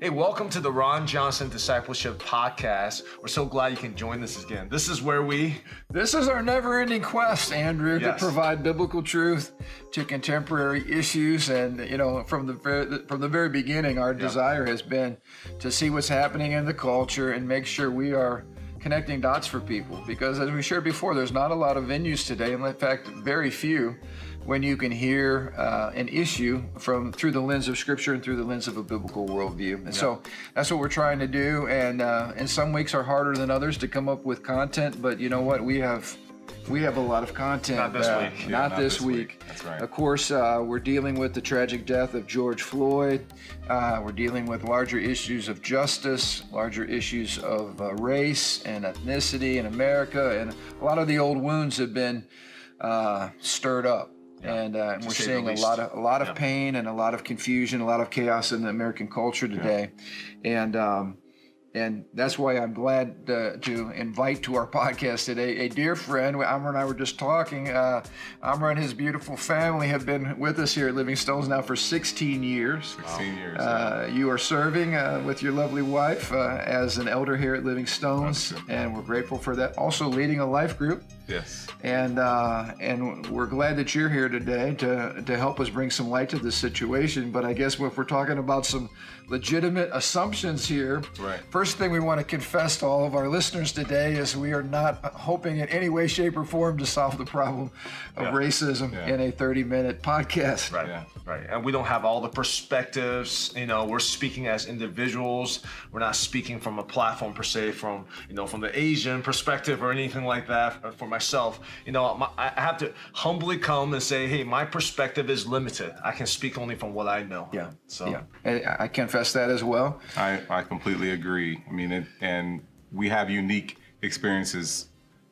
Hey, welcome to the Ron Johnson Discipleship Podcast. We're so glad you can join us again. This is where we. This is our never ending quest, Andrew, Yes. to provide biblical truth to contemporary issues. And, you know, from the, very, from the very beginning, our desire has been to see what's happening in the culture and make sure we are connecting dots for people. Because as we shared before, there's not a lot of venues today, and in fact, very few, when you can hear uh, an issue from through the lens of Scripture and through the lens of a biblical worldview. And so that's what we're trying to do. And uh, and some weeks are harder than others to come up with content, but you know what? We have we have a lot of content. Not this uh, week. Not, not this, this week. week. That's right. Of course, uh, we're dealing with the tragic death of George Floyd. Uh, we're dealing with larger issues of justice, larger issues of uh, race and ethnicity in America, and a lot of the old wounds have been uh, stirred up. And uh, we're seeing a lot of a lot of Yeah. pain and a lot of confusion, a lot of chaos in the American culture today, and um, and that's why I'm glad uh, to invite to our podcast today a dear friend. Amra and I were just talking. Uh, Amra and his beautiful family have been with us here at Living Stones now for 16 years. Seniors. Uh, you are serving uh, with your lovely wife uh, as an elder here at Living Stones, and we're grateful for that. Also, leading a life group, yes. and uh, and we're glad that you're here today to to help us bring some light to this situation. But I guess if we're talking about some legitimate assumptions here, Right. First thing we want to confess to all of our listeners today is we are not hoping in any way, shape, or form to solve the problem of Yeah. racism Yeah. in a 30-minute podcast. Right, Yeah. right. And we don't have all the perspectives. You know, we're speaking as individuals. We're not speaking from a platform per se, from you know, from the Asian perspective or anything like that. For myself, you know, my, I have to humbly come and say, hey, my perspective is limited. I can speak only from what I know. Yeah. So. yeah, I I confess that as well. I, I completely agree. I mean, it, and we have unique experiences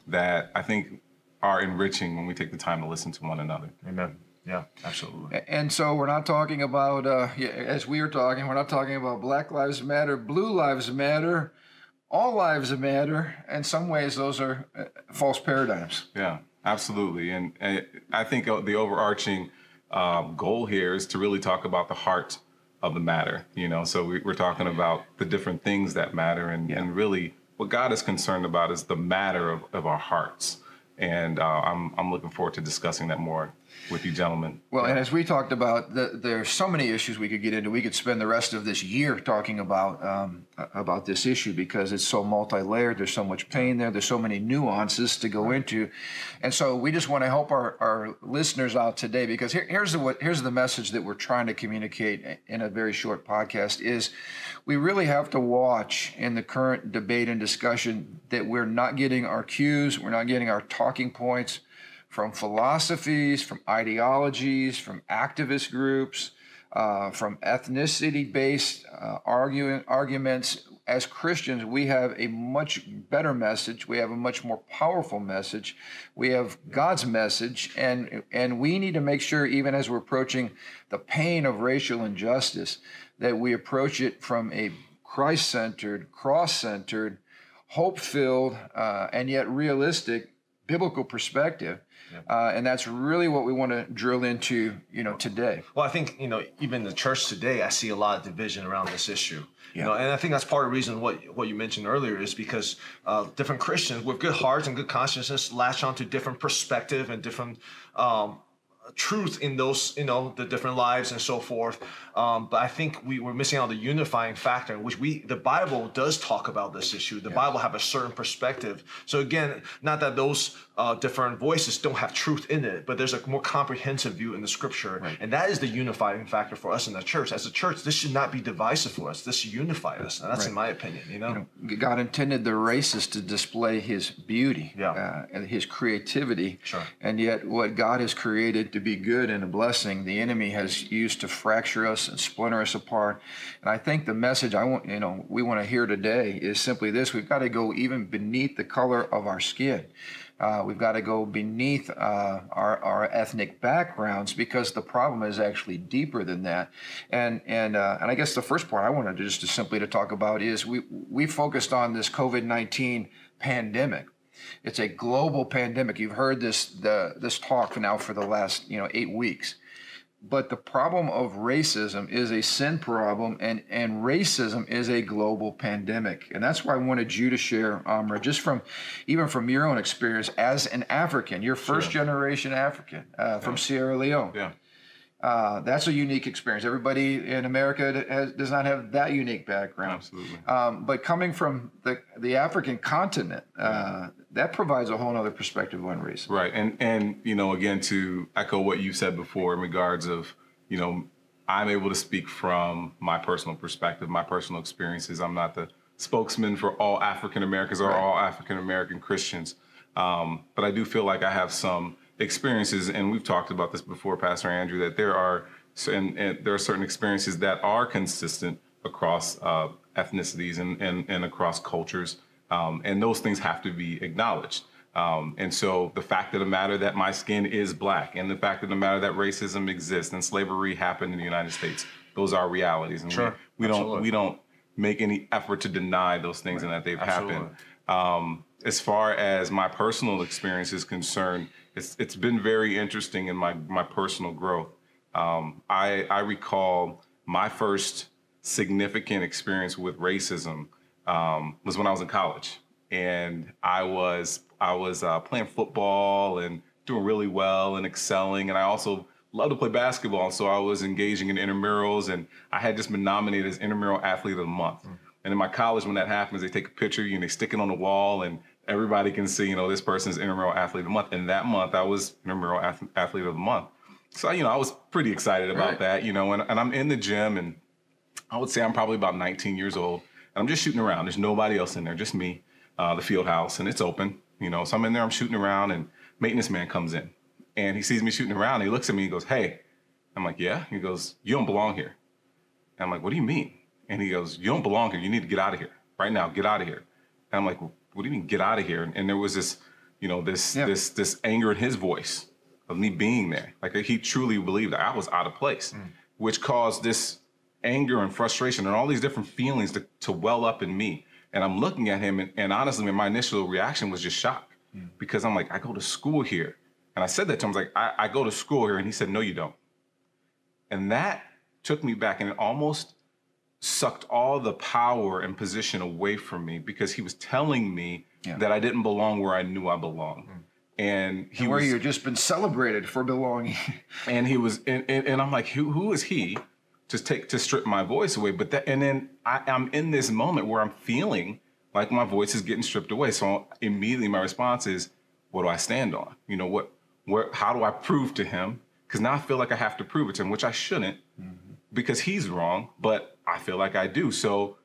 that I think are enriching when we take the time to listen to one another. Amen. Yeah, absolutely. And so we're not talking about, uh, as we are talking, we're not talking about Black Lives Matter, Blue Lives Matter, all lives matter. In some ways, those are uh, false paradigms. Yeah, absolutely. And, and I think uh, the overarching um, goal here is to really talk about the heart of the matter. You know, so we, we're talking about the different things that matter, and, and really what God is concerned about is the matter of, of our hearts. And uh, I'm, I'm looking forward to discussing that more with you gentlemen. Well, and as we talked about, the, there's so many issues we could get into. We could spend the rest of this year talking about um, about this issue because it's so multi-layered. There's so much pain there. There's so many nuances to go into, and so we just want to help our, our listeners out today because here, here's the what here's the message that we're trying to communicate in a very short podcast is we really have to watch in the current debate and discussion that we're not getting our cues, we're not getting our talking points from philosophies, from ideologies, from activist groups, uh, from ethnicity based uh, arguing, arguments. As Christians, we have a much better message. We have a much more powerful message. We have God's message, and, and we need to make sure, even as we're approaching the pain of racial injustice, that we approach it from a Christ centered, cross centered, hope filled, uh, and yet realistic biblical perspective. Uh, and that's really what we want to drill into, you know, today. Well, I think you know, even the church today, I see a lot of division around this issue. You know, and I think that's part of the reason what what you mentioned earlier is because uh, different Christians with good hearts and good consciences latch onto different perspective and different um, truth in those, you know, the different lives and so forth. Um, but I think we were missing out the unifying factor, which we the Bible does talk about this issue. The Bible have a certain perspective. So again, not that those uh, different voices don't have truth in it, but there's a more comprehensive view in the Scripture, and that is the unifying factor for us in the church. As a church, this should not be divisive for us. This should unify us, and that's in my opinion. You know, God intended the races to display His beauty Yeah. uh, and His creativity. Sure. And yet, what God has created to be good and a blessing, the enemy has used to fracture us and splinter us apart. And I think the message I want, you know, we want to hear today is simply this: We've got to go even beneath the color of our skin. Uh, we've got to go beneath uh, our, our ethnic backgrounds because the problem is actually deeper than that. And and uh, and I guess the first part I wanted to just to simply to talk about is we we focused on this COVID nineteen pandemic. It's a global pandemic. You've heard this the this talk now for the last you know eight weeks. But the problem of racism is a sin problem, and, and racism is a global pandemic. And that's why I wanted you to share, Amra, just from even from your own experience as an African, you're first sure. generation African uh, from yeah. Sierra Leone. Yeah. Uh, that's a unique experience. Everybody in America has, does not have that unique background. Absolutely. Um, but coming from the the African continent, uh, that provides a whole other perspective on race. Right, and and you know, again, to echo what you said before in regards of, you know, I'm able to speak from my personal perspective, my personal experiences. I'm not the spokesman for all African Americans or right. all African American Christians, um, but I do feel like I have some experiences, and we've talked about this before, Pastor Andrew, that there are and, and there are certain experiences that are consistent across uh, ethnicities and, and, and across cultures, um, and those things have to be acknowledged. Um, and so the fact of the matter that my skin is black, and the fact of the matter that racism exists and slavery happened in the United States, those are realities, and sure. we, we don't we don't make any effort to deny those things right. and that they've Absolutely. happened. Um, as far as my personal experience is concerned, it's it's been very interesting in my my personal growth. Um, I I recall my first significant experience with racism um, was when I was in college, and I was I was uh, playing football and doing really well and excelling, and I also loved to play basketball, so I was engaging in intramurals, and I had just been nominated as intramural athlete of the month. Mm. And in my college, when that happens, they take a picture, you know, they stick it on the wall, and everybody can see, you know, this person's intramural athlete of the month. And that month, I was intramural ath- athlete of the month. So, you know, I was pretty excited about right. that, you know, and, and I'm in the gym and I would say I'm probably about 19 years old and I'm just shooting around. There's nobody else in there, just me, uh, the field house, and it's open, you know. So I'm in there, I'm shooting around and maintenance man comes in and he sees me shooting around and he looks at me and he goes, Hey, I'm like, Yeah. He goes, You don't belong here. And I'm like, What do you mean? And he goes, You don't belong here. You need to get out of here right now. Get out of here. And I'm like, what do you mean get out of here? And, there was this, you know, this yeah. this this anger in his voice of me being there. Like he truly believed that I was out of place, mm. which caused this anger and frustration and all these different feelings to, to well up in me. And I'm looking at him, and, and honestly, my initial reaction was just shock mm. because I'm like, I go to school here. And I said that to him, I was like, I, I go to school here. And he said, No, you don't. And that took me back, and it almost sucked all the power and position away from me because he was telling me yeah. that I didn't belong where I knew I belonged. Mm. And he and where was, you've just been celebrated for belonging. and he was, and, and, and, I'm like, who, who is he to take to strip my voice away? But that, and then I, I'm in this moment where I'm feeling like my voice is getting stripped away. So immediately my response is, what do I stand on? You know what? Where? How do I prove to him? Because now I feel like I have to prove it to him, which I shouldn't, mm-hmm. because he's wrong. But I feel like I do. So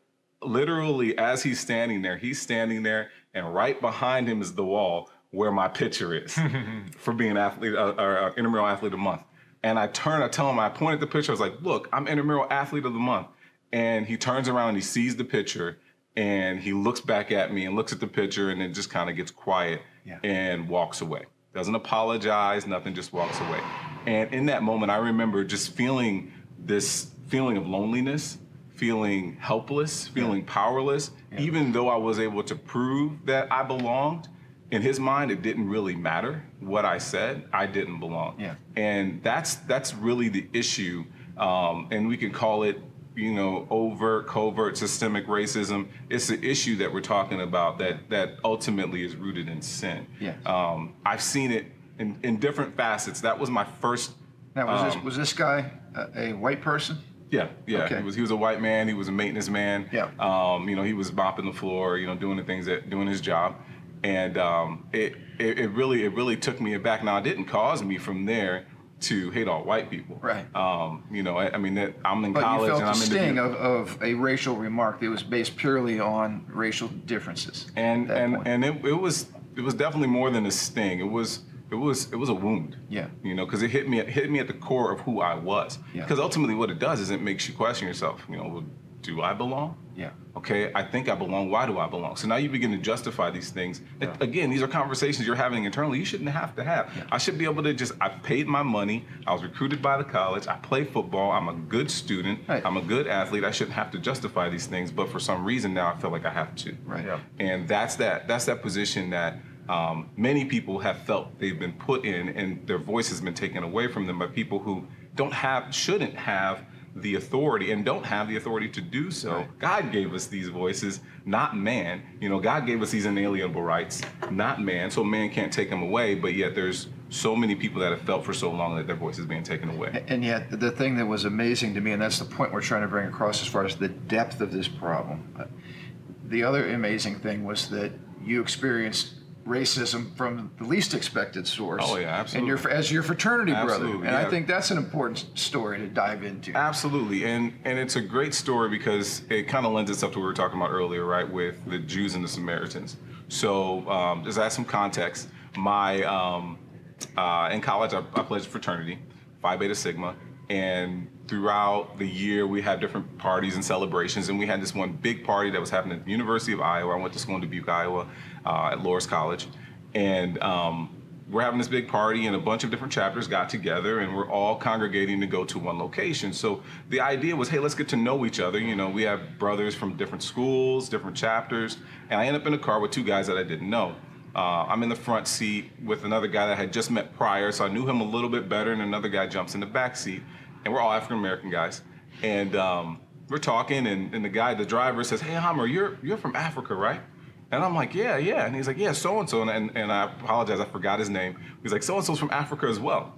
literally as he's standing there, he's standing there and right behind him is the wall where my picture is for being athlete uh, or uh, intramural athlete of the month. And I turn, I tell him, I point at the picture. I was like, look, I'm intramural athlete of the month. And he turns around and he sees the picture and he looks back at me and looks at the picture and then just kind of gets quiet yeah. and walks away. Doesn't apologize, nothing, just walks away. And in that moment, I remember just feeling this feeling of loneliness feeling helpless, feeling yeah. powerless, yeah. even though I was able to prove that I belonged. In his mind, it didn't really matter what I said. I didn't belong. Yeah. And that's that's really the issue. Um, and we can call it, you know, overt, covert, systemic racism. It's the issue that we're talking about that that ultimately is rooted in sin. Yeah. Um, I've seen it in, in different facets. That was my first. Now, was um, this was this guy a, a white person? Yeah, yeah. Okay. He was he was a white man. He was a maintenance man. Yeah. Um, you know, he was mopping the floor. You know, doing the things that doing his job, and um, it, it, it really it really took me aback. Now it didn't cause me from there to hate all white people. Right. Um, you know, I, I mean, that, I'm in but college you felt and I'm in the sting of, of a racial remark that was based purely on racial differences. And and point. and it, it was it was definitely more than a sting. It was it was it was a wound. Yeah. You know, because it hit me it hit me at the core of who I was. Yeah. Because ultimately, what it does is it makes you question yourself. You know, well, do I belong? Yeah. Okay, I think I belong. Why do I belong? So now you begin to justify these things. Yeah. again, these are conversations you're having internally. You shouldn't have to have. Yeah. I should be able to just. I paid my money. I was recruited by the college. I play football. I'm a good student. Right. I'm a good athlete. I shouldn't have to justify these things. But for some reason now, I feel like I have to. Right. Yeah. And that's that. That's that position that um, many people have felt they've been put in and their voice has been taken away from them by people who don't have, shouldn't have the authority and don't have the authority to do so. Right. God gave us these voices, not man. You know, God gave us these inalienable rights, not man. So man can't take them away, but yet there's so many people that have felt for so long that their voice is being taken away. And yet, the thing that was amazing to me, and that's the point we're trying to bring across as far as the depth of this problem. Uh, the other amazing thing was that you experienced racism from the least expected source. Oh yeah, absolutely. And your as your fraternity absolutely, brother, and yeah. I think that's an important story to dive into. Absolutely, and and it's a great story because it kind of lends itself to what we were talking about earlier, right, with the Jews and the Samaritans. So um, just add some context. My um, uh, in college, I, I pledged fraternity, Phi Beta Sigma, and throughout the year we had different parties and celebrations. And we had this one big party that was happening at the university of iowa. I went to school in dubuque iowa uh, at loras college. And um, we're having this big party and a bunch of different chapters got together and we're all congregating to go to one location. So the idea was hey let's get to know each other. You know we have brothers from different schools different chapters. And i end up in a car with two guys that i didn't know. Uh, I'm in the front seat with another guy that I had just met prior, so I knew him a little bit better, and another guy jumps in the back seat and we're all African American guys, and um, we're talking, and, and the guy, the driver, says, "Hey, Hammer, you're you're from Africa, right?" And I'm like, "Yeah, yeah," and he's like, "Yeah, so and so," and and I apologize, I forgot his name. He's like, "So and so's from Africa as well,"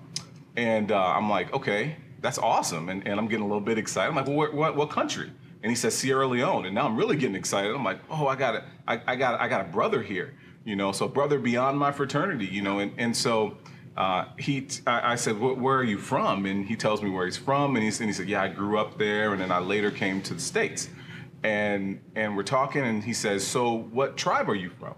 and uh, I'm like, "Okay, that's awesome," and, and I'm getting a little bit excited. I'm like, "Well, what what, country?" And he says Sierra Leone, and now I'm really getting excited. I'm like, "Oh, I got it, I, I got I got a brother here." you know, so brother beyond my fraternity, you know, and, and so uh, he, I, I said, where are you from? And he tells me where he's from, and, he's, and he said, yeah, I grew up there, and then I later came to the States. And, and we're talking, and he says, so what tribe are you from?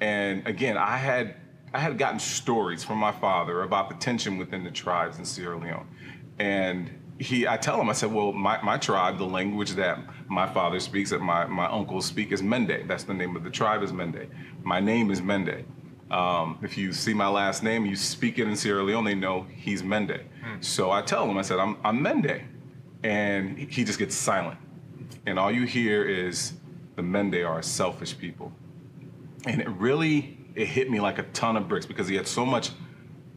And again, I had, I had gotten stories from my father about the tension within the tribes in Sierra Leone. And he, I tell him, I said, well, my, my tribe, the language that my father speaks, that my, my uncles speak is Mende. That's the name of the tribe is Mende. My name is Mende. Um, if you see my last name, you speak it in Sierra Leone, they know he's Mende. Hmm. So I tell him, I said, I'm, I'm Mende. And he just gets silent. And all you hear is the Mende are selfish people. And it really, it hit me like a ton of bricks because he had so much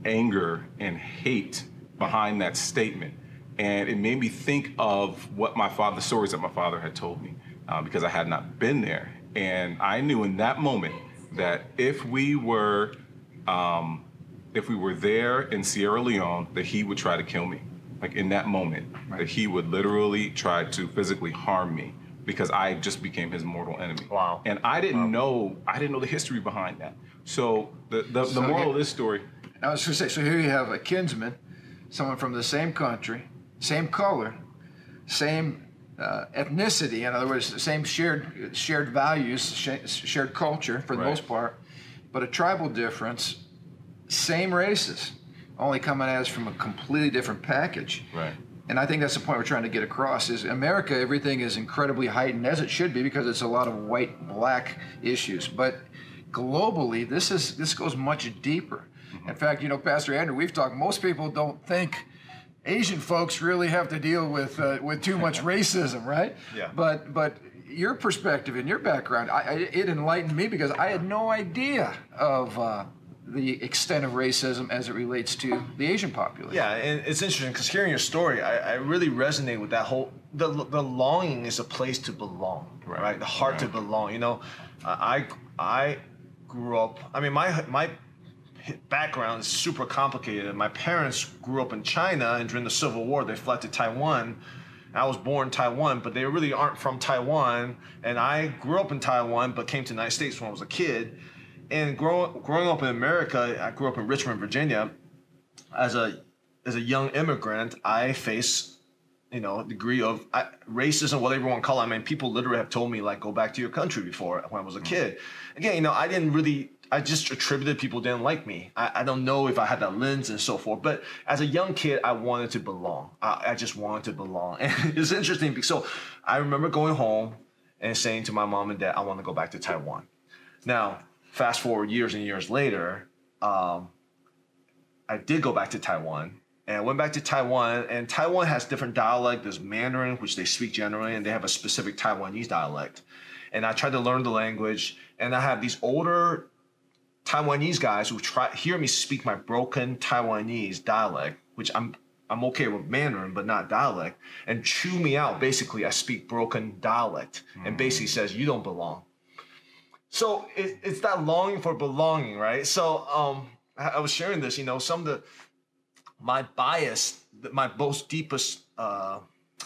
anger and hate behind that statement. And it made me think of what my father, the stories that my father had told me, uh, because I had not been there. And I knew in that moment that if we were um, if we were there in Sierra Leone, that he would try to kill me. Like in that moment, right. that he would literally try to physically harm me because I just became his mortal enemy. Wow. And I didn't wow. know I didn't know the history behind that. So the the, so the moral of this story. I was to say, so here you have a kinsman, someone from the same country, same color, same uh, ethnicity. In other words, the same shared shared values, shared culture for the right. most part, but a tribal difference. Same races, only coming at us from a completely different package. Right. And I think that's the point we're trying to get across. Is America? Everything is incredibly heightened, as it should be, because it's a lot of white black issues. But globally, this is this goes much deeper. Mm-hmm. In fact, you know, Pastor Andrew, we've talked. Most people don't think Asian folks really have to deal with uh, with too much racism, right? Yeah. But but your perspective and your background, I, I, it enlightened me because I had no idea of uh, the extent of racism as it relates to the Asian population. Yeah, and it's interesting because hearing your story, I, I, really resonate with that whole. The, the longing is a place to belong, right? right? The heart right. to belong. You know, I I grew up. I mean, my my background is super complicated. My parents grew up in China, and during the Civil War, they fled to Taiwan. I was born in Taiwan, but they really aren't from Taiwan. And I grew up in Taiwan, but came to the United States when I was a kid. And grow, growing up in America, I grew up in Richmond, Virginia. As a as a young immigrant, I face you know, a degree of I, racism, whatever you want to call it. I mean, people literally have told me like, go back to your country before when I was a mm. kid. Again, you know, I didn't really I just attributed people didn't like me. I, I, don't know if I had that lens and so forth. But as a young kid, I wanted to belong. I, I just wanted to belong. And it's interesting. So I remember going home and saying to my mom and dad, I want to go back to Taiwan. Now, fast forward years and years later, um, I did go back to Taiwan. And I went back to Taiwan, and Taiwan has different dialect. There's Mandarin, which they speak generally, and they have a specific Taiwanese dialect. And I tried to learn the language, and I have these older Taiwanese guys who try hear me speak my broken Taiwanese dialect, which I'm I'm okay with Mandarin, but not dialect. And chew me out. Basically, I speak broken dialect, and basically says you don't belong. So it, it's that longing for belonging, right? So um, I, I was sharing this. You know, some of the my bias, my most deepest uh,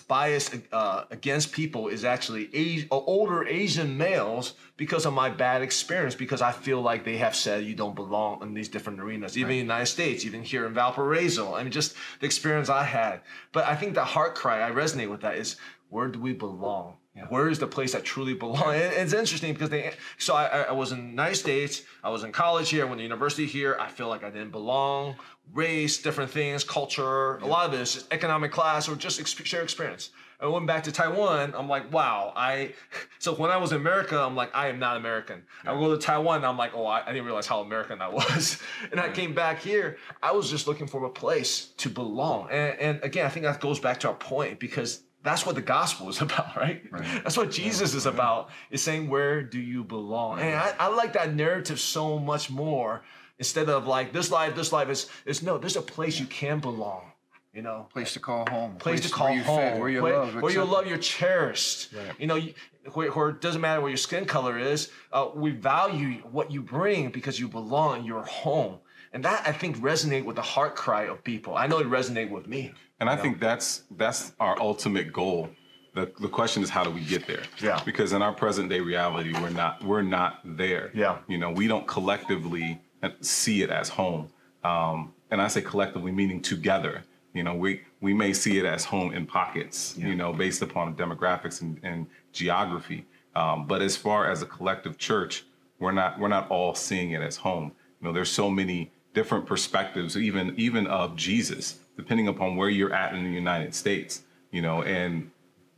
bias uh, against people is actually Asi- older Asian males because of my bad experience. Because I feel like they have said you don't belong in these different arenas, even in the United States, even here in Valparaiso. I mean, just the experience I had. But I think the heart cry, I resonate with that. Is where do we belong? Where is the place that truly belong? And it's interesting because they. So I, I- I was in the United States. I was in college here. I went to university here. I feel like I didn't belong. Race, different things, culture. A lot of it is just economic class or just shared experience. I went back to Taiwan. I'm like, wow. I. So when I was in America, I'm like, I am not American. I go to Taiwan. I'm like, oh, I, I didn't realize how American I was. and I came back here. I was just looking for a place to belong. And, and again, I think that goes back to our point because that's what the gospel is about, right? That's what Jesus is about, is saying, where do you belong? And I, I like that narrative so much more instead of like this life, this life is, is no, there's a place you can belong, you know? Place to call home. Place to call where home, fed, where where, loved. where accepted. loved, you're cherished. You know, you, where, where it doesn't matter what your skin color is. Uh, we value what you bring because you belong. You're home, and that I think resonate with the heart cry of people. I know it resonate with me. And I think that's that's our ultimate goal. The, the question is how do we get there? Yeah. Because in our present day reality, we're not we're not there. Yeah. You know, we don't collectively see it as home. Um, and I say collectively meaning together. You know, we we may see it as home in pockets. You know, based upon demographics and, and geography. Um, but as far as a collective church, we're not we're not all seeing it as home. You know, there's so many different perspectives, even even of Jesus, depending upon where you're at in the United States. You know, and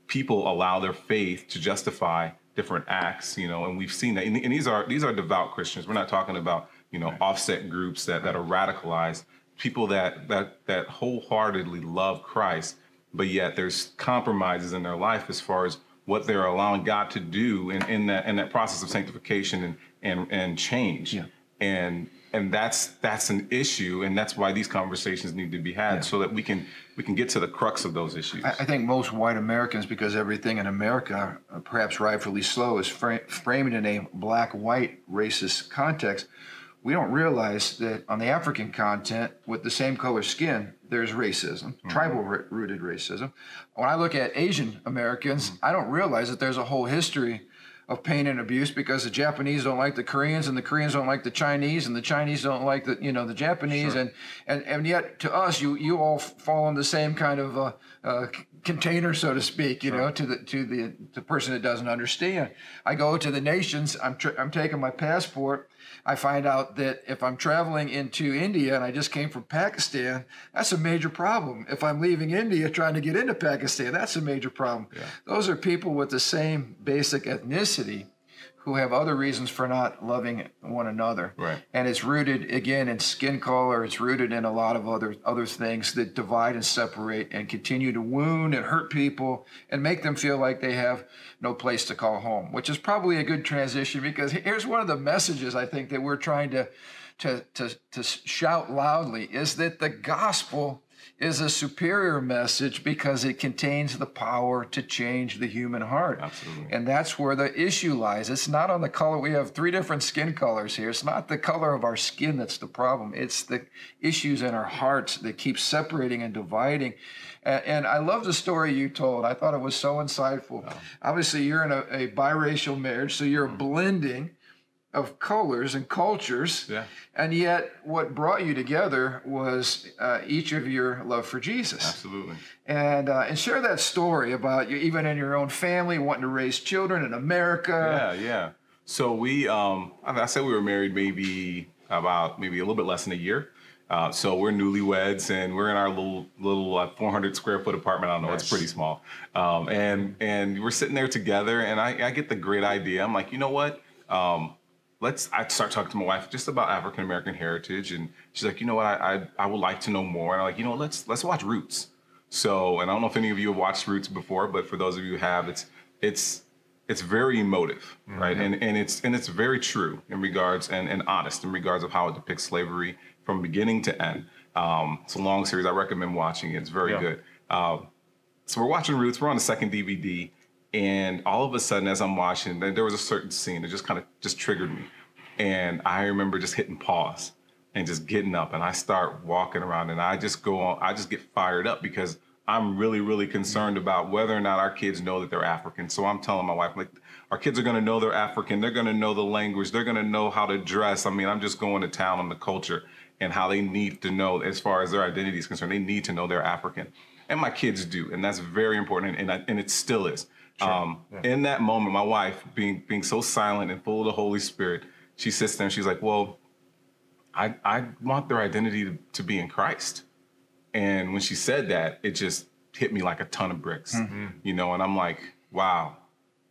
people allow their faith to justify different acts. You know, and we've seen that. And, and these are these are devout Christians. We're not talking about you know offset groups that that are radicalized. People that that that wholeheartedly love Christ, but yet there's compromises in their life as far as what they're allowing God to do in, in that in that process of sanctification and and and change. Yeah. And and that's that's an issue, and that's why these conversations need to be had so that we can we can get to the crux of those issues. I I think most white Americans, because everything in America, uh, perhaps rightfully so, is fra- framed in a black-white racist context. We don't realize that on the African continent, with the same color skin, there's racism, tribal-rooted racism. When I look at Asian Americans, I don't realize that there's a whole history of pain and abuse because the Japanese don't like the Koreans and the Koreans don't like the Chinese and the Chinese don't like the you know the Japanese. And and and yet to us you you all fall in the same kind of uh, uh, container so to speak you know to the to the the person that doesn't understand. I go to the nations. I'm tr- I'm taking my passport. I find out that if I'm traveling into India and I just came from Pakistan, that's a major problem. If I'm leaving India trying to get into Pakistan, that's a major problem. Those are people with the same basic ethnicity who have other reasons for not loving one another. Right. And it's rooted again in skin color, it's rooted in a lot of other other things that divide and separate and continue to wound and hurt people and make them feel like they have no place to call home, which is probably a good transition because here's one of the messages I think that we're trying to to to, to shout loudly is that the gospel is a superior message because it contains the power to change the human heart. Absolutely. And that's where the issue lies. It's not on the color. We have three different skin colors here. It's not the color of our skin that's the problem. It's the issues in our hearts that keep separating and dividing. A- And I love the story you told. I thought it was so insightful. Obviously, you're in a, a biracial marriage, so you're mm. blending of colors and cultures. Yeah. And yet, what brought you together was uh, each of your love for Jesus Absolutely. and uh, and share that story about you even in your own family wanting to raise children in America. Yeah, yeah. So we, um, I I said we were married maybe about maybe a little bit less than a year. Uh, so we're newlyweds and we're in our little little uh, 400 square foot apartment. I don't know, it's pretty small. Um, and and we're sitting there together, and I, I get the great idea. I'm like, you know what? Um, let's. I start talking to my wife just about African American heritage, and she's like, you know what? I, I I would like to know more. And I'm like, you know, what? let's let's watch Roots. So, and I don't know if any of you have watched Roots before, but for those of you who have, it's it's it's very emotive, right? And and it's and it's very true in regards and, and honest in regards of how it depicts slavery from beginning to end. Um, it's a long series. I recommend watching it. It's very Yeah. good. Um, so we're watching Roots. We're on the second DVD, and all of a sudden, as I'm watching, there was a certain scene that just kind of just triggered me, and I remember just hitting pause and just getting up, and I start walking around, and I just go on. I just get fired up because I'm really, really concerned about whether or not our kids know that they're African. So I'm telling my wife, like, our kids are going to know they're African. They're going to know the language. They're going to know how to dress. I mean, I'm just going to town on the culture and how they need to know, as far as their identity is concerned, they need to know they're African. And my kids do, and that's very important, and, I, and it still is. Um, In that moment, my wife, being being so silent and full of the Holy Spirit, she sits there and she's like, "Well, I I want their identity to, to be in Christ." And when she said that, it just hit me like a ton of bricks, you know. And I'm like, "Wow,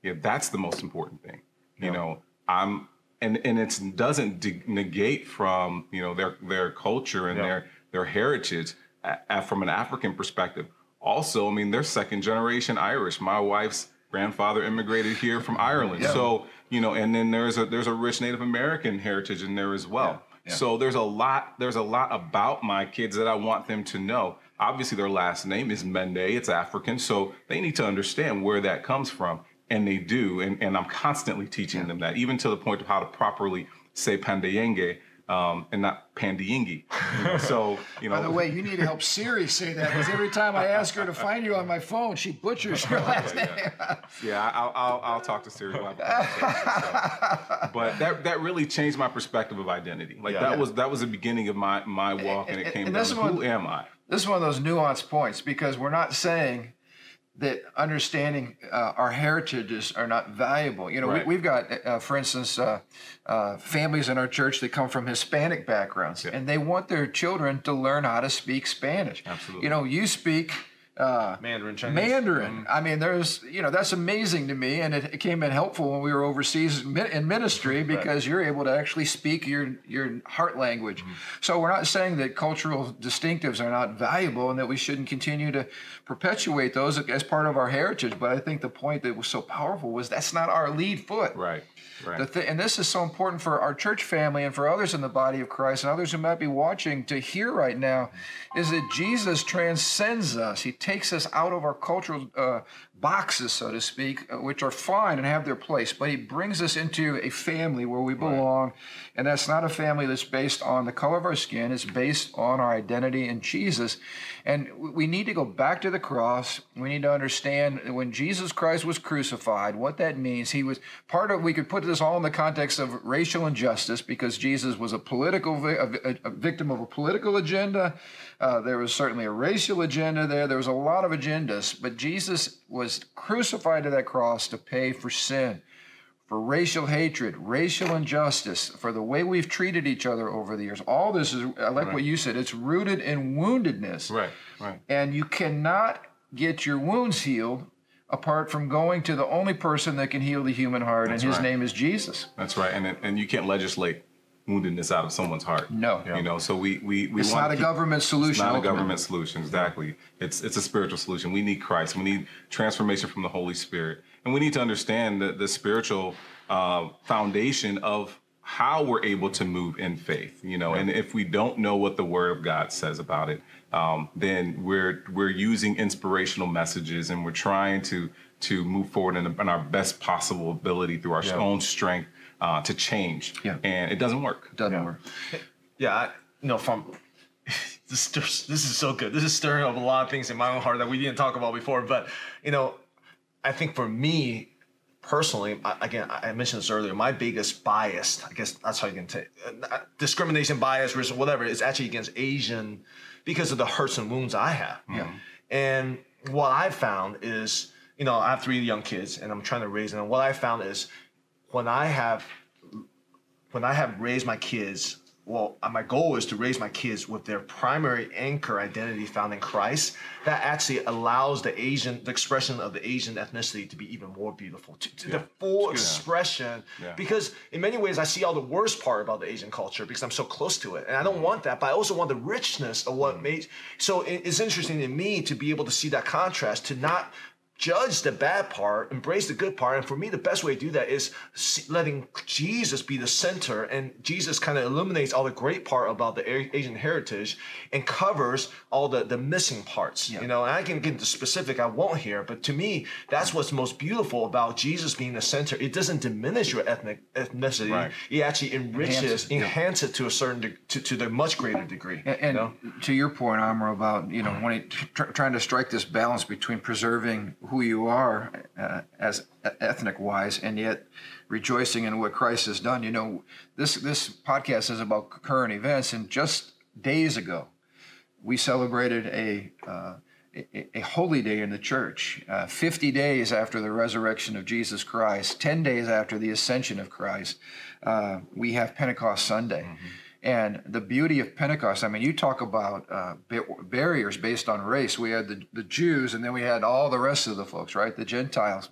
yeah, that's the most important thing." You know, I'm and and it doesn't de- negate from you know their their culture and Yeah. their their heritage a- from an African perspective. Also, I mean, they're second generation Irish. My wife's grandfather immigrated here from Ireland, so you know, and then there's a there's a rich Native American heritage in there as well. Yeah, yeah. So there's a lot there's a lot about my kids that I want them to know. Obviously, their last name is Mende. It's African, so they need to understand where that comes from, and they do. And, and I'm constantly teaching them that, even to the point of how to properly say Pandayenge um, and not Pandiyingi. You know, so you know, By the way, you need to help Siri say that because every time I ask her to find you on my phone, she butchers your last name. Yeah, I- I'll, I'll, I'll talk to Siri. We'll have a conversation, so. But that that really changed my perspective of identity. Like Yeah. that Yeah. was that was the beginning of my my walk, and it And- came and down this to one- who am I? This is one of those nuanced points because we're not saying that understanding uh, our heritages are not valuable. You know, Right. we, we've got, uh, for instance, uh, uh, families in our church that come from Hispanic backgrounds, Yeah. and they want their children to learn how to speak Spanish. Absolutely. You know, you speak. Uh, Mandarin Chinese. Mandarin. I mean, there's, you know, that's amazing to me, and it, it came in helpful when we were overseas in ministry because you're able to actually speak your your heart language. So we're not saying that cultural distinctives are not valuable and that we shouldn't continue to perpetuate those as part of our heritage. But I think the point that was so powerful was that's not our lead foot. Right, right. The thi- and this is so important for our church family and for others in the body of Christ and others who might be watching to hear right now is that Jesus transcends us. He takes us out of our cultural uh, boxes, so to speak, uh, which are fine and have their place, but He brings us into a family where we belong. And that's not a family that's based on the color of our skin, it's based on our identity in Jesus. And we need to go back to the cross. We need to understand when Jesus Christ was crucified, what that means. He was part of, we could put this all in the context of racial injustice because Jesus was a political, a, a- victim of a political agenda. Uh, there was certainly a racial agenda there. There was a lot of agendas, but Jesus was crucified to that cross to pay for sin for racial hatred, racial injustice, for the way we've treated each other over the years. All this is, I like what you said, it's rooted in woundedness. right, right. And you cannot get your wounds healed apart from going to the only person that can heal the human heart, and his right. name is Jesus. That's right. And and you can't legislate woundedness out of someone's heart. No. You know, so we we, we It's not a keep- government solution. It's not a government solution, exactly. It's it's a spiritual solution. We need Christ. We need transformation from the Holy Spirit, and we need to understand the the spiritual uh, foundation of how we're able to move in faith. You know, and if we don't know what the Word of God says about it, um, then we're we're using inspirational messages and we're trying to to move forward in, in our best possible ability through our own strength uh, to change. Yeah. and it doesn't work. Doesn't work. Yeah, I, you know, from this, this is so good. This is stirring up a lot of things in my own heart that we didn't talk about before. But you know, I think for me personally, I, again, I mentioned this earlier. My biggest bias, I guess that's how you can take uh, discrimination bias, racism, whatever, is actually against Asian because of the hurts and wounds I have. Yeah. And what I found is, you know, I have three young kids, and I'm trying to raise them. And what I found is, when I have when I have raised my kids, well, uh, my goal is to raise my kids with their primary anchor identity found in Christ. That actually allows the Asian, the expression of the Asian ethnicity to be even more beautiful, to, to the full expression. Yeah. Because in many ways, I see all the worst part about the Asian culture because I'm so close to it, and I don't want that. But I also want the richness of what made. So it- it's interesting to me to be able to see that contrast, to not judge the bad part, embrace the good part. And for me, the best way to do that is letting Jesus be the center, and Jesus kind of illuminates all the great part about the Asian heritage and covers all the the missing parts. Yeah. You know, and I can get into specific. I won't here, but to me, that's what's most beautiful about Jesus being the center. It doesn't diminish your ethnic ethnicity. Right. It actually enriches, enhance, enhance yeah. it to a certain de- to to the much greater degree. And, and you know? to your point, Amr, about you know when it, tr- trying to strike this balance between preserving who you are uh, as ethnic wise, and yet rejoicing in what Christ has done. You know, this this podcast is about current events, and just days ago, we celebrated a uh, a, holy day in the church. Uh, 50 days after the resurrection of Jesus Christ, 10 days after the ascension of Christ, uh, we have Pentecost Sunday. Mm-hmm. And the beauty of Pentecost, I mean, you talk about uh, barriers based on race. We had the, the Jews, and then we had all the rest of the folks, right? The Gentiles.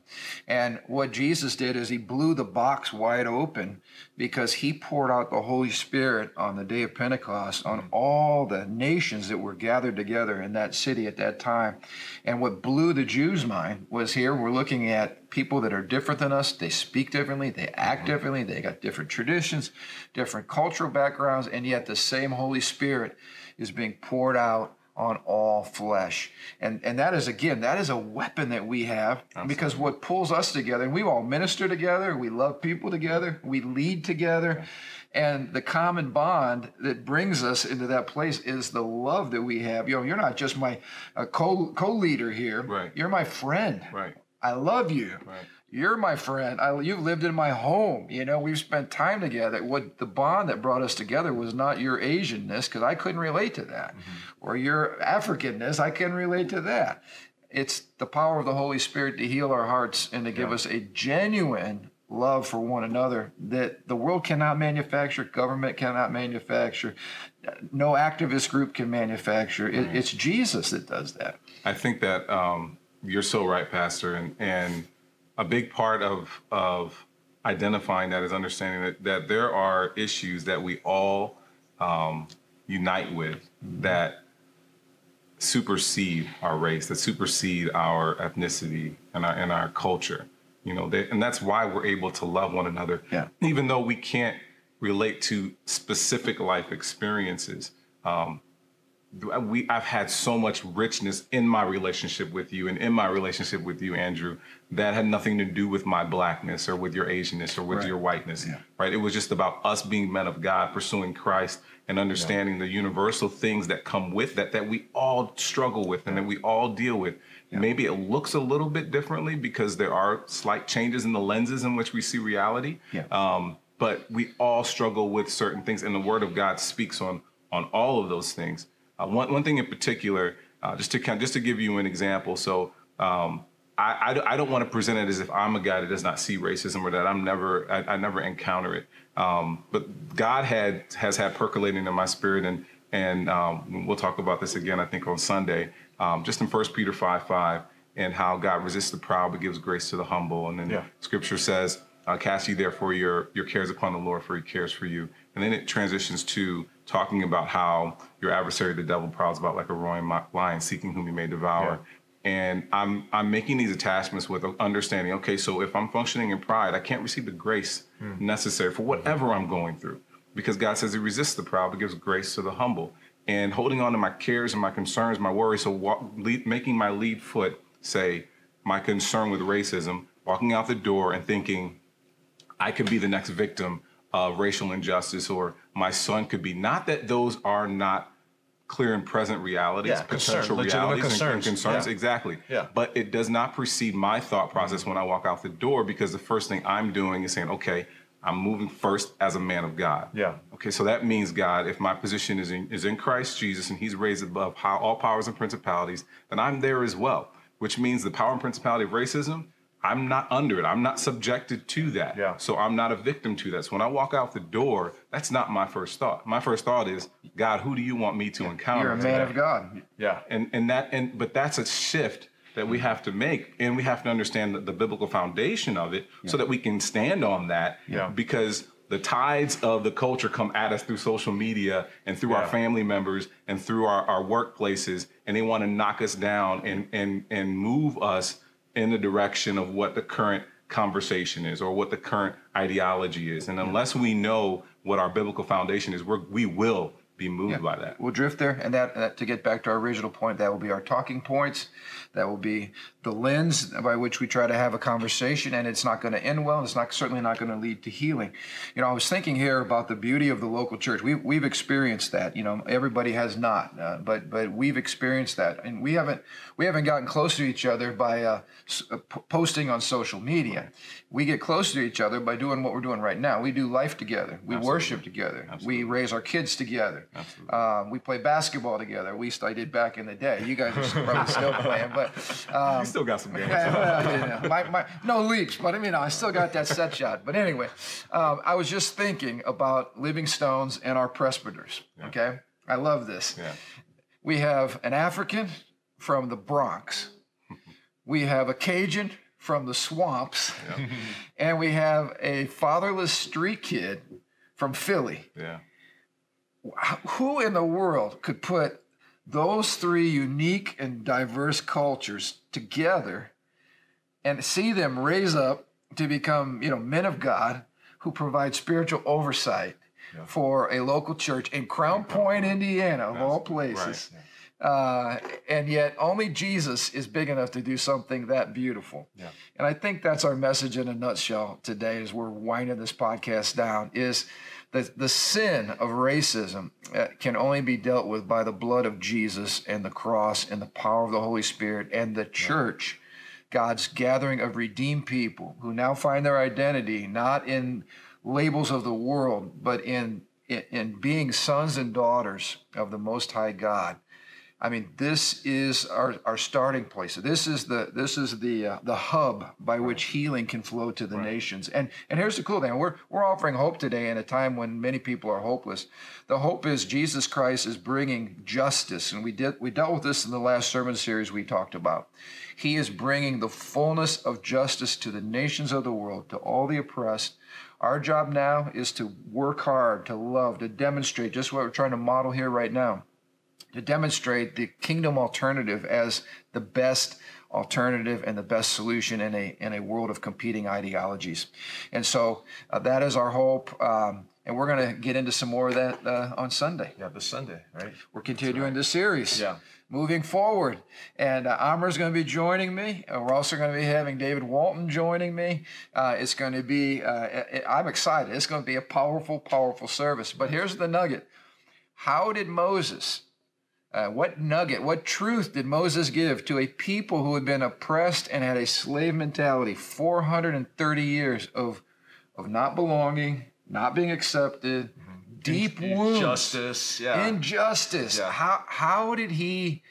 And what Jesus did is he blew the box wide open because he poured out the Holy Spirit on the day of Pentecost on mm-hmm. all the nations that were gathered together in that city at that time. And what blew the Jews' mind was here we're looking at people that are different than us. They speak differently, they act mm-hmm. differently, they got different traditions, different cultural backgrounds, and yet the same Holy Spirit is being poured out on all flesh. And and that is again, that is a weapon that we have Absolutely. because what pulls us together, and we all minister together, we love people together, we lead together. And the common bond that brings us into that place is the love that we have. You know, you're not just my uh, co co leader here. Right. You're my friend. Right. I love you. Right. You're my friend. I, you've lived in my home. You know, we've spent time together. What the bond that brought us together was not your Asianness, because I couldn't relate to that, mm-hmm. or your Africanness. I can relate to that. It's the power of the Holy Spirit to heal our hearts and to give yeah. us a genuine love for one another that the world cannot manufacture, government cannot manufacture, no activist group can manufacture. It. It's Jesus that does that. I think that um, you're so right, Pastor, and and a big part of of identifying that is understanding that that there are issues that we all um, unite with mm-hmm. that supersede our race, that supersede our ethnicity and our and our culture. You know, they, and that's why we're able to love one another, yeah. even though we can't relate to specific life experiences. Um, we I've had so much richness in my relationship with you and in my relationship with you, Andrew, that had nothing to do with my blackness or with your Asianness or with right. your whiteness. Yeah. Right. It was just about us being men of God, pursuing Christ and understanding yeah. the universal things that come with that that we all struggle with and that we all deal with. Maybe it looks a little bit differently because there are slight changes in the lenses in which we see reality. Yeah. Um, but we all struggle with certain things, and the Word of God speaks on on all of those things. Uh, one, one thing in particular, uh, just to kind just to give you an example. So um, I, I, I, don't want to present it as if I'm a guy that does not see racism or that I'm never I, I never encounter it. Um, but God had has had percolating in my spirit, and and um, we'll talk about this again. I think on Sunday, um, just in First Peter five five, and how God resists the proud but gives grace to the humble. And then yeah. Scripture says, uh, "Cast ye therefore your your cares upon the Lord, for He cares for you." And then it transitions to talking about how your adversary, the devil, prowls about like a roaring lion, seeking whom he may devour. Yeah. And I'm I'm making these attachments with understanding. Okay, so if I'm functioning in pride, I can't receive the grace mm. necessary for whatever I'm going through, because God says He resists the proud, but gives grace to the humble. And holding on to my cares and my concerns, my worries, so walk, lead, making my lead foot say my concern with racism, walking out the door and thinking I could be the next victim of racial injustice or my son could be. Not that those are not clear and present realities, yeah, potential concern, realities concerns. and, concerns. Yeah. Exactly. Yeah. But it does not precede my thought process mm-hmm. when I walk out the door because the first thing I'm doing is saying, okay, I'm moving first as a man of God. Yeah. Okay, so that means God, if my position is in, is in Christ Jesus and He's raised above all powers and principalities, then I'm there as well. Which means the power and principality of racism I'm not under it. I'm not subjected to that. Yeah. So I'm not a victim to that. So when I walk out the door, that's not my first thought. My first thought is, God, who do you want me to encounter? You're a man of God. Yeah. And and that and but that's a shift that we have to make and we have to understand the, the biblical foundation of it yeah. so that we can stand on that yeah. because the tides of the culture come at us through social media and through yeah. our family members and through our, our workplaces and they want to knock us down and and and move us in the direction of what the current conversation is or what the current ideology is. And unless we know what our biblical foundation is, we're, we will be moved by that. We'll drift there, and that, that to get back to our original point, that will be our talking points. That will be the lens by which we try to have a conversation, and it's not going to end well. And it's not certainly not going to lead to healing. You know, I was thinking here about the beauty of the local church. We we've experienced that. You know, everybody has not, uh, but but we've experienced that, and we haven't we haven't gotten close to each other by uh, uh posting on social media. We get closer to each other by doing what we're doing right now. We do life together. We Absolutely. worship together. Absolutely. We raise our kids together. Um, we play basketball together. At least I did back in the day. You guys are probably still playing, but um, still got some games. well, my, my, no leaps, but I mean, I still got that set shot. But anyway, um, I was just thinking about Living Stones and our presbyters. Yeah. Okay, I love this. Yeah. We have an African from the Bronx. we have a Cajun from the swamps, yeah. and we have a fatherless street kid from Philly. Yeah. Who in the world could put those three unique and diverse cultures together and see them raise up to become, you know, men of God who provide spiritual oversight yeah. for a local church in Crown Point, Indiana, of all places. Right. Yeah. Uh, and yet, only Jesus is big enough to do something that beautiful. Yeah. And I think that's our message in a nutshell today, as we're winding this podcast down. Is the, the sin of racism uh, can only be dealt with by the blood of Jesus and the cross and the power of the Holy Spirit and the church, God's gathering of redeemed people who now find their identity not in labels of the world, but in, in, in being sons and daughters of the Most High God. I mean, this is our, our starting place. This is the this is the uh, the hub by which healing can flow to the right. nations. And and here's the cool thing: we're we're offering hope today in a time when many people are hopeless. The hope is Jesus Christ is bringing justice, and we did we dealt with this in the last sermon series we talked about. He is bringing the fullness of justice to the nations of the world, to all the oppressed. Our job now is to work hard, to love, to demonstrate just what we're trying to model here right now to demonstrate the kingdom alternative as the best alternative and the best solution in a in a world of competing ideologies. And so uh, that is our hope. Um, and we're going to get into some more of that uh, on Sunday. Yeah, this Sunday, right? We're continuing right. this series. Yeah. Moving forward. And uh, Amr's going to be joining me. Uh, we're also going to be having David Walton joining me. Uh, it's going to be, uh, I'm excited. It's going to be a powerful, powerful service. But here's the nugget How did Moses uh, what nugget, what truth did Moses give to a people who had been oppressed and had a slave mentality? 430 years of, of not belonging, not being accepted, mm-hmm. deep wounds, injustice, yeah. injustice. Yeah. How, how did he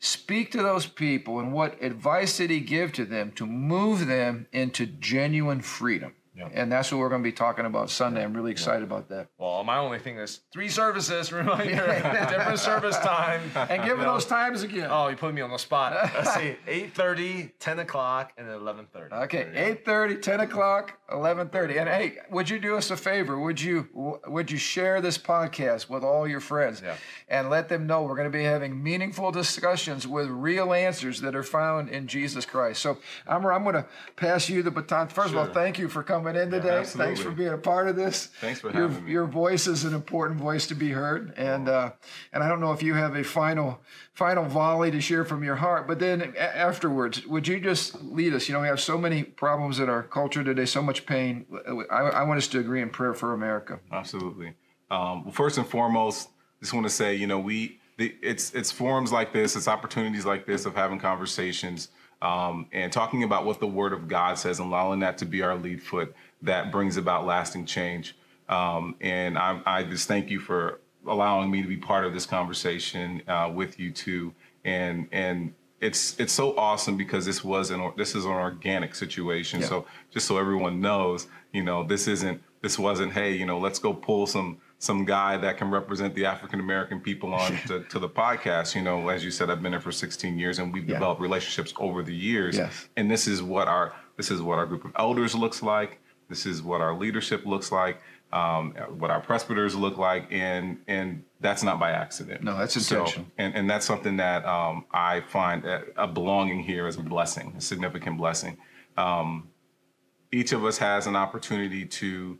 speak to those people and what advice did he give to them to move them into genuine freedom? And that's what we're going to be talking about Sunday. I'm really excited yeah. about that. Well, my only thing is three services, reminder, different service time. And give me those times again. Oh, you put me on the spot. Let's see, 8.30, 10 o'clock, and 11.30. Okay, 8.30, 10 o'clock, 11.30. And hey, would you do us a favor? Would you would you share this podcast with all your friends yeah. and let them know we're going to be having meaningful discussions with real answers that are found in Jesus Christ. So, Amr, I'm going to pass you the baton. First sure. of all, thank you for coming coming in today. Yeah, Thanks for being a part of this. Thanks for your, having me. Your voice is an important voice to be heard, and uh, and I don't know if you have a final final volley to share from your heart, but then afterwards, would you just lead us? You know, we have so many problems in our culture today, so much pain. I, I want us to agree in prayer for America. Absolutely. Um, well, first and foremost, just want to say, you know, we the, it's it's forums like this, it's opportunities like this of having conversations um, and talking about what the Word of God says and allowing that to be our lead foot that brings about lasting change. Um, and I, I, just thank you for allowing me to be part of this conversation uh, with you too. And and it's it's so awesome because this was an this is an organic situation. Yeah. So just so everyone knows, you know, this isn't this wasn't hey, you know, let's go pull some some guy that can represent the African American people on to, to, the podcast. You know, as you said, I've been here for 16 years, and we've yeah. developed relationships over the years. Yes. And this is what our this is what our group of elders looks like. This is what our leadership looks like, um, what our presbyters look like, and and that's not by accident. No, that's intentional. So, and and that's something that um, I find a, a belonging here is a blessing, a significant blessing. Um, each of us has an opportunity to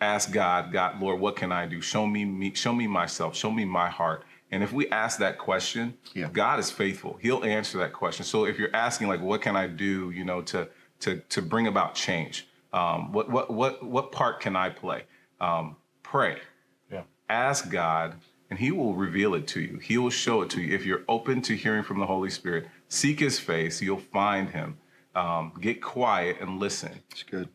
ask God, God, Lord, what can I do? Show me me, show me myself, show me my heart. And if we ask that question, Yeah. God is faithful. He'll answer that question. So if you're asking, like, what can I do, you know, to to to bring about change? Um, what what what what part can I play? Um, pray. Yeah. Ask God, and He will reveal it to you. He will show it to you. If you're open to hearing from the Holy Spirit, seek His face. You'll find Him. Um, get quiet and listen It's good.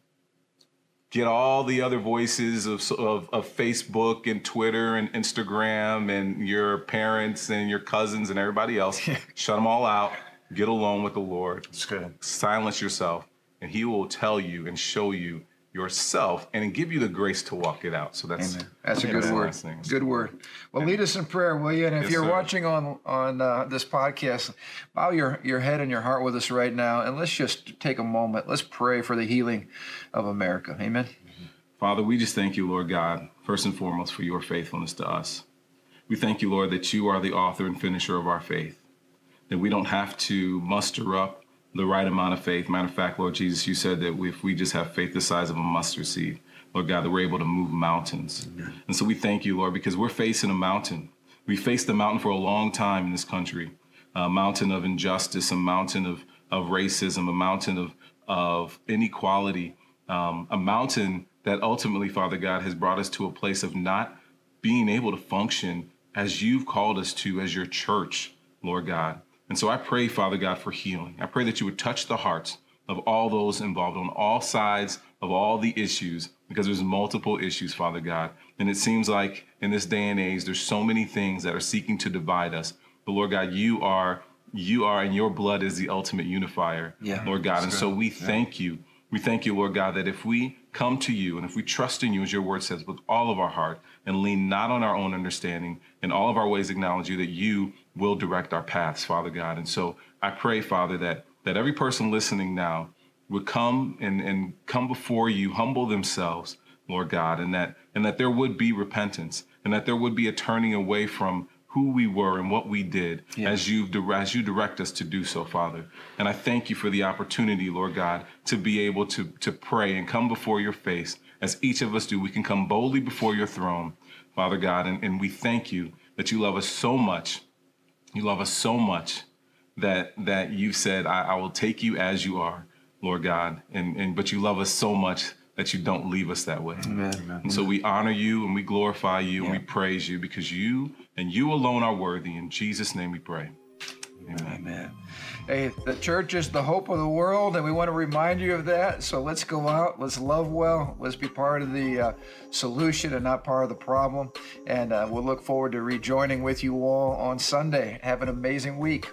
Get all the other voices of, of, of Facebook and Twitter and Instagram and your parents and your cousins and everybody else. Shut them all out. Get alone with the Lord. It's good. Silence yourself, and He will tell you and show you yourself and give you the grace to walk it out. So that's Amen. That's a good word. thing. Good word. Well, lead us in prayer, will you? And if Yes, you're sir. watching on on uh, this podcast, bow your your head and your heart with us right now, and let's just take a moment. Let's pray for the healing of America. Amen. Father, we just thank you, Lord God, first and foremost for your faithfulness to us. We thank you, Lord, that you are the author and finisher of our faith, that we don't have to muster up the right amount of faith. Matter of fact, Lord Jesus, you said that if we just have faith the size of a mustard seed, Lord God, that we're able to move mountains. And so we thank you, Lord, because we're facing a mountain. We faced the mountain for a long time in this country a mountain of injustice, a mountain of, of racism, a mountain of, of inequality, um, a mountain that ultimately, Father God, has brought us to a place of not being able to function as you've called us to as your church, Lord God. And so I pray, Father God, for healing. I pray that you would touch the hearts of all those involved on all sides of all the issues, because there's multiple issues, Father God. And it seems like in this day and age, there's so many things that are seeking to divide us. But Lord God, you are, you are, and your blood is the ultimate unifier, Yeah. Lord God. And so we thank you. We thank you, Lord God, that if we come to you and if we trust in you, as your word says, with all of our heart and lean not on our own understanding, in all of our ways acknowledge you, that you will direct our paths, Father God. And so I pray, Father, that that every person listening now would come and, and come before you, humble themselves, Lord God, and that and that there would be repentance and that there would be a turning away from who we were and what we did as you as you direct us to do so, Father. And I thank you for the opportunity, Lord God, to be able to to pray and come before your face as each of us do. We can come boldly before your throne, Father God, and, and we thank you that you love us so much. You love us so much that that you said, I, I will take you as you are, Lord God. And and but you love us so much that you don't leave us that way. Amen. And so we honor you and we glorify you and we praise you because you and you alone are worthy. In Jesus' name we pray. Amen. Hey, the church is the hope of the world, and we want to remind you of that. So let's go out, let's love well, let's be part of the uh, solution and not part of the problem. And uh, we'll look forward to rejoining with you all on Sunday. Have an amazing week.